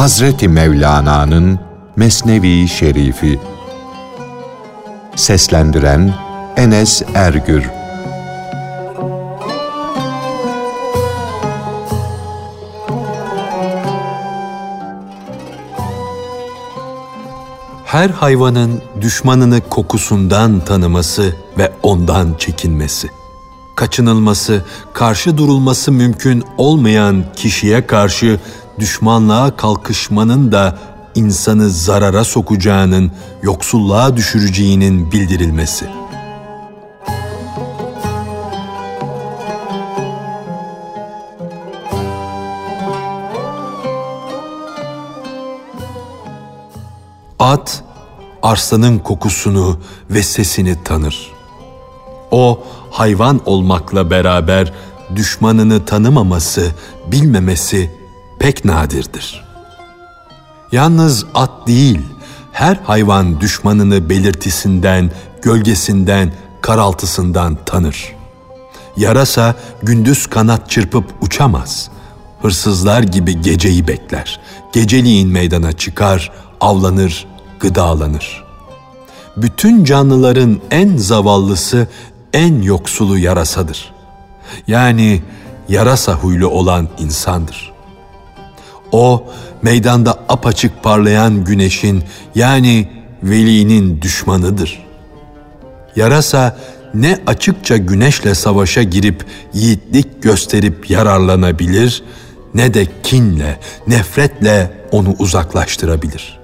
Hazreti Mevlana'nın Mesnevi Şerifi Seslendiren Enes Ergür Her hayvanın düşmanını kokusundan tanıması ve ondan çekinmesi. Kaçınılması, karşı durulması mümkün olmayan kişiye karşı düşmanlığa kalkışmanın da insanı zarara sokacağının, yoksulluğa düşüreceğinin bildirilmesi. At, arslanın kokusunu ve sesini tanır. O, hayvan olmakla beraber düşmanını tanımaması, bilmemesi pek nadirdir. Yalnız at değil, her hayvan düşmanını belirtisinden, gölgesinden, karaltısından tanır. Yarasa gündüz kanat çırpıp uçamaz. Hırsızlar gibi geceyi bekler. Geceliğin meydana çıkar, avlanır, gıdalanır. Bütün canlıların en zavallısı, en yoksulu yarasadır. Yani yarasa huylu olan insandır. O meydanda apaçık parlayan güneşin yani velinin düşmanıdır. Yarasa ne açıkça güneşle savaşa girip yiğitlik gösterip yararlanabilir ne de kinle, nefretle onu uzaklaştırabilir.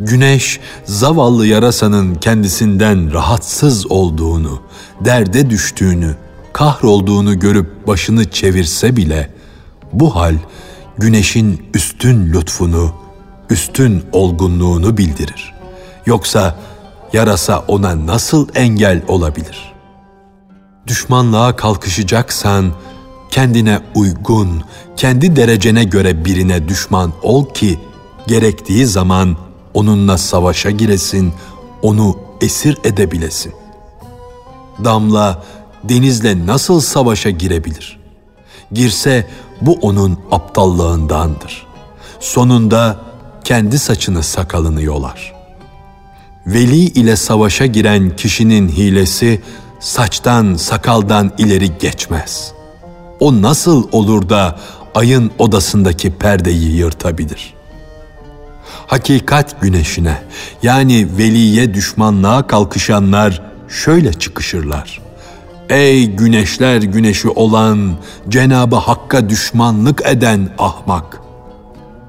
Güneş zavallı yarasanın kendisinden rahatsız olduğunu, derde düştüğünü, kahrolduğunu görüp başını çevirse bile bu hal güneşin üstün lütfunu, üstün olgunluğunu bildirir. Yoksa yarasa ona nasıl engel olabilir? Düşmanlığa kalkışacaksan kendine uygun, kendi derecene göre birine düşman ol ki gerektiği zaman onunla savaşa giresin, onu esir edebilesin. Damla denizle nasıl savaşa girebilir? Girse bu onun aptallığındandır. Sonunda kendi saçını sakalını yolar. Veli ile savaşa giren kişinin hilesi saçtan sakaldan ileri geçmez. O nasıl olur da ayın odasındaki perdeyi yırtabilir? Hakikat güneşine yani veliye düşmanlığa kalkışanlar şöyle çıkışırlar. Ey güneşler güneşi olan, Cenabı Hakk'a düşmanlık eden ahmak!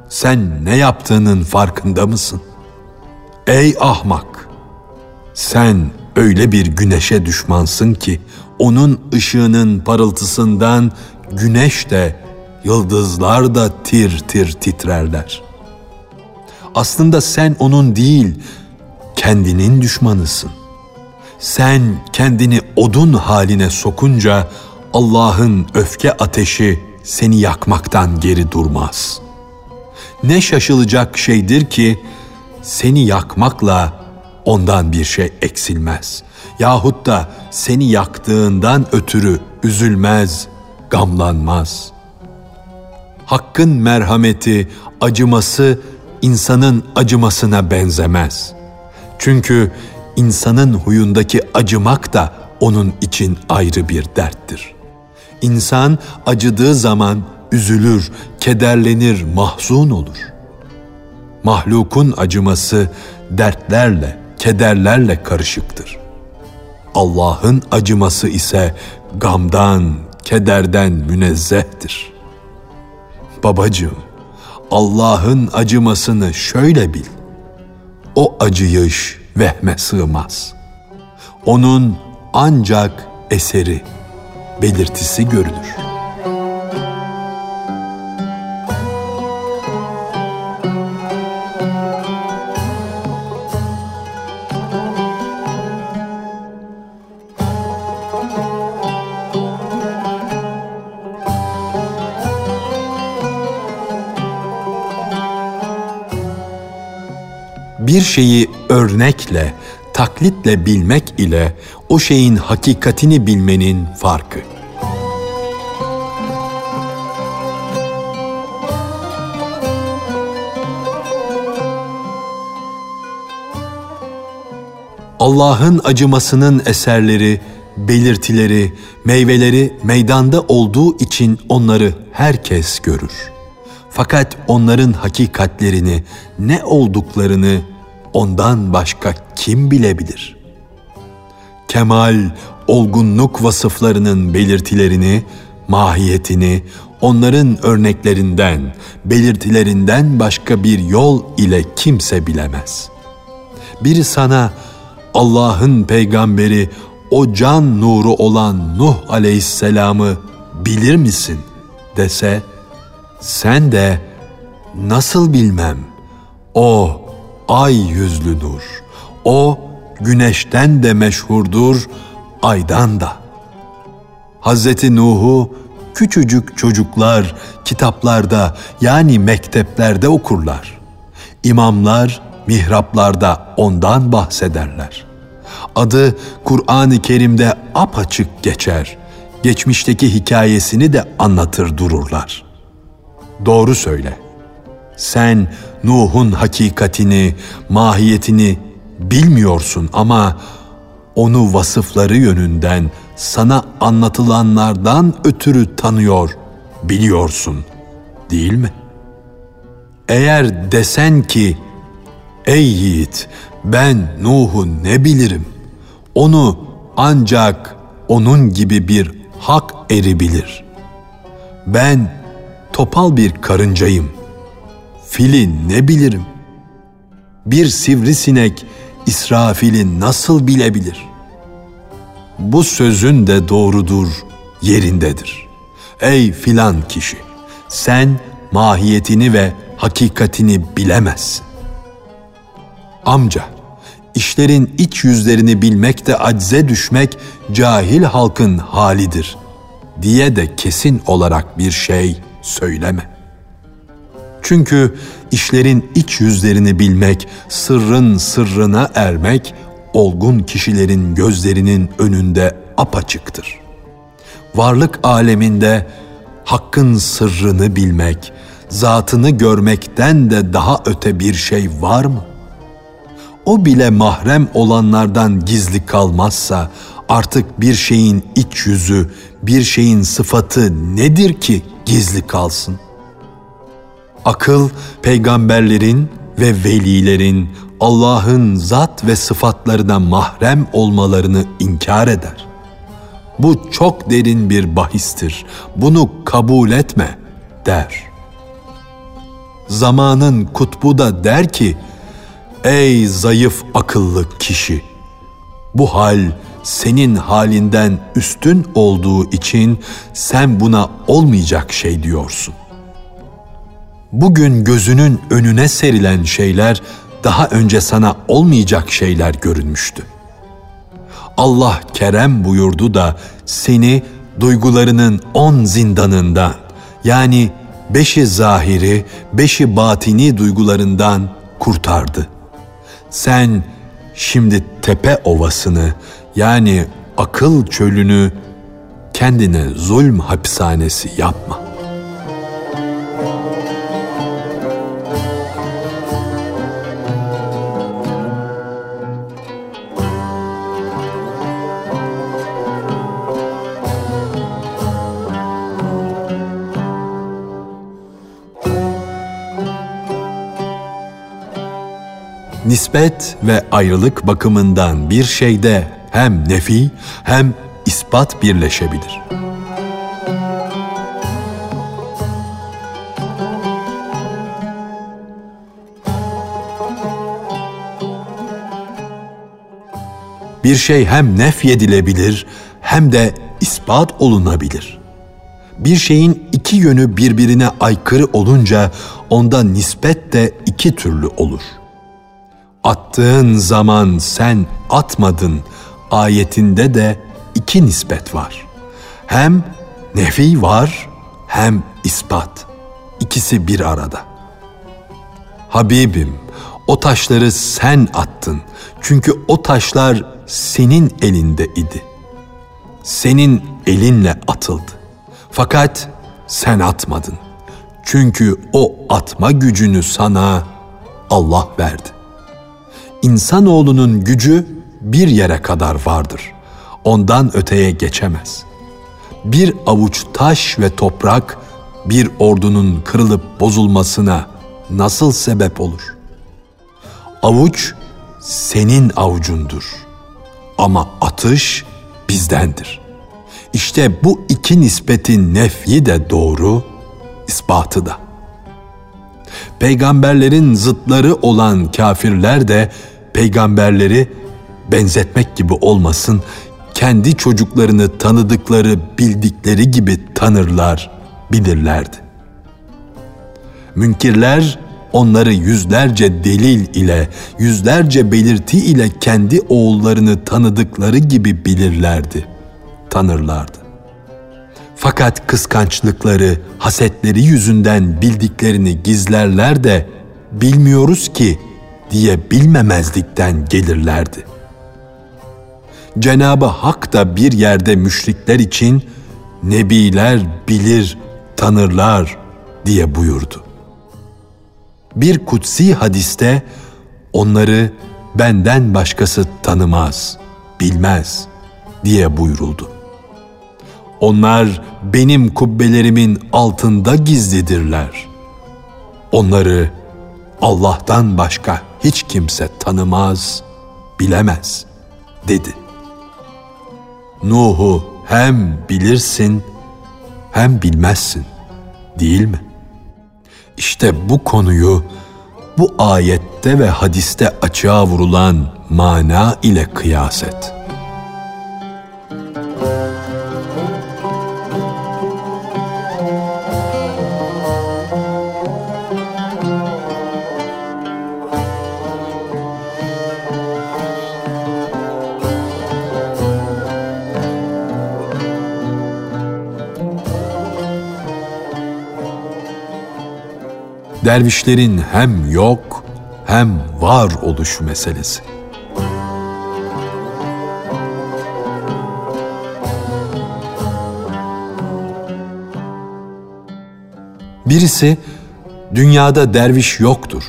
Sen ne yaptığının farkında mısın? Ey ahmak! Sen öyle bir güneşe düşmansın ki, onun ışığının parıltısından güneş de, yıldızlar da tir tir titrerler. Aslında sen onun değil, kendinin düşmanısın sen kendini odun haline sokunca Allah'ın öfke ateşi seni yakmaktan geri durmaz. Ne şaşılacak şeydir ki seni yakmakla ondan bir şey eksilmez. Yahut da seni yaktığından ötürü üzülmez, gamlanmaz. Hakkın merhameti, acıması insanın acımasına benzemez. Çünkü insanın huyundaki acımak da onun için ayrı bir derttir. İnsan acıdığı zaman üzülür, kederlenir, mahzun olur. Mahlukun acıması dertlerle, kederlerle karışıktır. Allah'ın acıması ise gamdan, kederden münezzehtir. Babacığım, Allah'ın acımasını şöyle bil. O acıyış vehme sığmaz. Onun ancak eseri, belirtisi görülür. bir şeyi örnekle, taklitle bilmek ile o şeyin hakikatini bilmenin farkı. Allah'ın acımasının eserleri, belirtileri, meyveleri meydanda olduğu için onları herkes görür. Fakat onların hakikatlerini, ne olduklarını ondan başka kim bilebilir? Kemal, olgunluk vasıflarının belirtilerini, mahiyetini, onların örneklerinden, belirtilerinden başka bir yol ile kimse bilemez. Biri sana Allah'ın peygamberi o can nuru olan Nuh aleyhisselamı bilir misin dese, sen de nasıl bilmem o ay yüzlü nur, o güneşten de meşhurdur, aydan da. Hazreti Nuh'u küçücük çocuklar kitaplarda yani mekteplerde okurlar. İmamlar mihraplarda ondan bahsederler. Adı Kur'an-ı Kerim'de apaçık geçer. Geçmişteki hikayesini de anlatır dururlar. Doğru söyle. Sen Nuh'un hakikatini, mahiyetini bilmiyorsun ama onu vasıfları yönünden sana anlatılanlardan ötürü tanıyor, biliyorsun, değil mi? Eğer desen ki, ey yiğit, ben Nuh'u ne bilirim? Onu ancak onun gibi bir hak eri bilir. Ben topal bir karıncayım. Fili ne bilirim? Bir sivrisinek İsrafil'i nasıl bilebilir? Bu sözün de doğrudur, yerindedir. Ey filan kişi, sen mahiyetini ve hakikatini bilemezsin. Amca, işlerin iç yüzlerini bilmek de acze düşmek cahil halkın halidir diye de kesin olarak bir şey söyleme. Çünkü işlerin iç yüzlerini bilmek, sırrın sırrına ermek, olgun kişilerin gözlerinin önünde apaçıktır. Varlık aleminde hakkın sırrını bilmek, zatını görmekten de daha öte bir şey var mı? O bile mahrem olanlardan gizli kalmazsa artık bir şeyin iç yüzü, bir şeyin sıfatı nedir ki gizli kalsın? Akıl peygamberlerin ve velilerin Allah'ın zat ve sıfatlarına mahrem olmalarını inkar eder. Bu çok derin bir bahistir. Bunu kabul etme der. Zamanın kutbu da der ki: Ey zayıf akıllı kişi! Bu hal senin halinden üstün olduğu için sen buna olmayacak şey diyorsun. Bugün gözünün önüne serilen şeyler daha önce sana olmayacak şeyler görünmüştü. Allah kerem buyurdu da seni duygularının on zindanından yani beşi zahiri, beşi batini duygularından kurtardı. Sen şimdi tepe ovasını yani akıl çölünü kendine zulm hapishanesi yapma. Nispet ve ayrılık bakımından bir şeyde hem nefi hem ispat birleşebilir. Bir şey hem nef edilebilir hem de ispat olunabilir. Bir şeyin iki yönü birbirine aykırı olunca onda nispet de iki türlü olur.'' Attığın zaman sen atmadın ayetinde de iki nispet var. Hem nefi var hem ispat. İkisi bir arada. Habibim, o taşları sen attın. Çünkü o taşlar senin elinde idi. Senin elinle atıldı. Fakat sen atmadın. Çünkü o atma gücünü sana Allah verdi insanoğlunun gücü bir yere kadar vardır. Ondan öteye geçemez. Bir avuç taş ve toprak bir ordunun kırılıp bozulmasına nasıl sebep olur? Avuç senin avucundur ama atış bizdendir. İşte bu iki nispetin nefyi de doğru, ispatı da. Peygamberlerin zıtları olan kafirler de peygamberleri benzetmek gibi olmasın, kendi çocuklarını tanıdıkları, bildikleri gibi tanırlar, bilirlerdi. Münkirler onları yüzlerce delil ile, yüzlerce belirti ile kendi oğullarını tanıdıkları gibi bilirlerdi, tanırlardı. Fakat kıskançlıkları, hasetleri yüzünden bildiklerini gizlerler de bilmiyoruz ki diye bilmemezlikten gelirlerdi. Cenabı Hak da bir yerde müşrikler için nebiler bilir, tanırlar diye buyurdu. Bir kutsi hadiste onları benden başkası tanımaz, bilmez diye buyuruldu. Onlar benim kubbelerimin altında gizlidirler. Onları Allah'tan başka hiç kimse tanımaz, bilemez dedi. Nuh'u hem bilirsin hem bilmezsin değil mi? İşte bu konuyu bu ayette ve hadiste açığa vurulan mana ile kıyas et.'' Dervişlerin hem yok hem var oluş meselesi. Birisi dünyada derviş yoktur.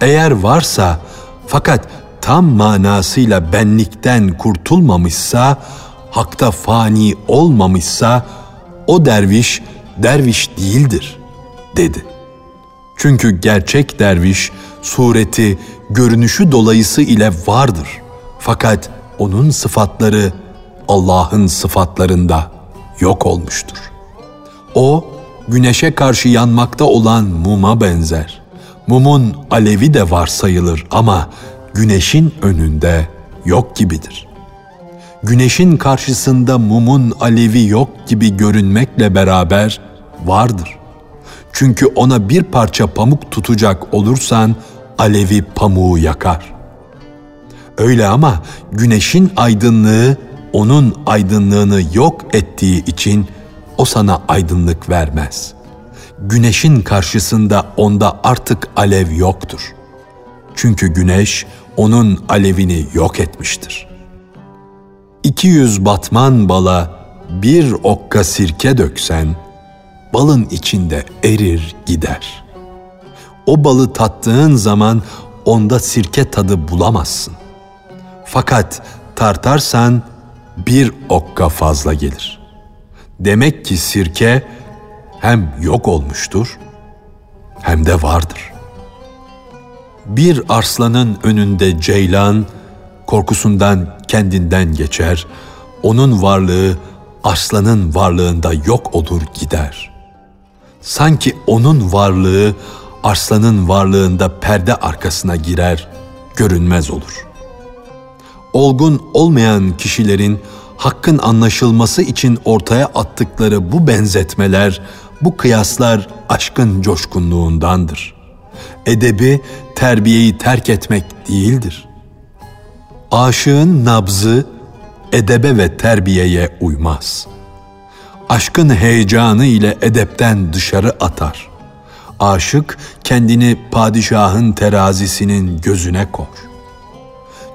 Eğer varsa fakat tam manasıyla benlikten kurtulmamışsa, hakta fani olmamışsa o derviş derviş değildir dedi.'' Çünkü gerçek derviş sureti, görünüşü dolayısı ile vardır. Fakat onun sıfatları Allah'ın sıfatlarında yok olmuştur. O güneşe karşı yanmakta olan muma benzer. Mumun alevi de var sayılır ama güneşin önünde yok gibidir. Güneşin karşısında mumun alevi yok gibi görünmekle beraber vardır. Çünkü ona bir parça pamuk tutacak olursan alevi pamuğu yakar. Öyle ama güneşin aydınlığı onun aydınlığını yok ettiği için o sana aydınlık vermez. Güneşin karşısında onda artık alev yoktur. Çünkü güneş onun alevini yok etmiştir. 200 batman bala bir okka sirke döksen, balın içinde erir gider. O balı tattığın zaman onda sirke tadı bulamazsın. Fakat tartarsan bir okka fazla gelir. Demek ki sirke hem yok olmuştur hem de vardır. Bir arslanın önünde ceylan korkusundan kendinden geçer, onun varlığı arslanın varlığında yok olur gider.'' Sanki onun varlığı arslanın varlığında perde arkasına girer, görünmez olur. Olgun olmayan kişilerin hakkın anlaşılması için ortaya attıkları bu benzetmeler, bu kıyaslar aşkın coşkunluğundandır. Edebi, terbiyeyi terk etmek değildir. Aşığın nabzı edebe ve terbiyeye uymaz.'' Aşkın heyecanı ile edepten dışarı atar. Aşık kendini padişahın terazisinin gözüne kor.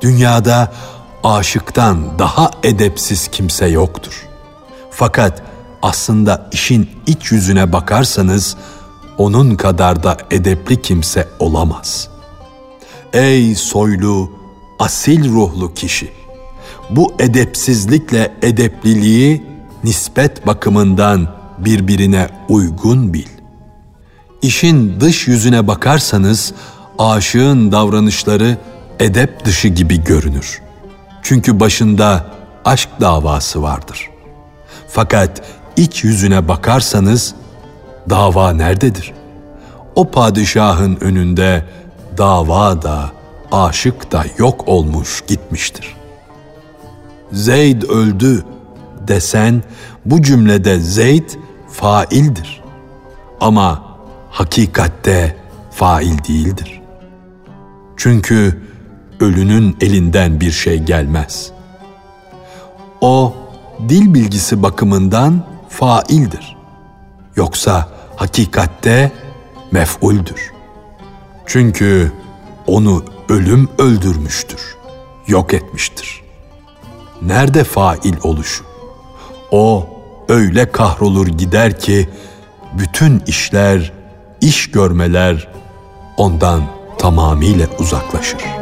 Dünyada aşıktan daha edepsiz kimse yoktur. Fakat aslında işin iç yüzüne bakarsanız onun kadar da edepli kimse olamaz. Ey soylu, asil ruhlu kişi! bu edepsizlikle edepliliği nispet bakımından birbirine uygun bil. İşin dış yüzüne bakarsanız aşığın davranışları edep dışı gibi görünür. Çünkü başında aşk davası vardır. Fakat iç yüzüne bakarsanız dava nerededir? O padişahın önünde dava da aşık da yok olmuş gitmiştir. Zeyd öldü desen bu cümlede Zeyd faildir. Ama hakikatte fail değildir. Çünkü ölünün elinden bir şey gelmez. O dil bilgisi bakımından faildir. Yoksa hakikatte mef'uldür. Çünkü onu ölüm öldürmüştür, yok etmiştir. Nerede fail oluşu? O öyle kahrolur gider ki bütün işler, iş görmeler ondan tamamıyla uzaklaşır.''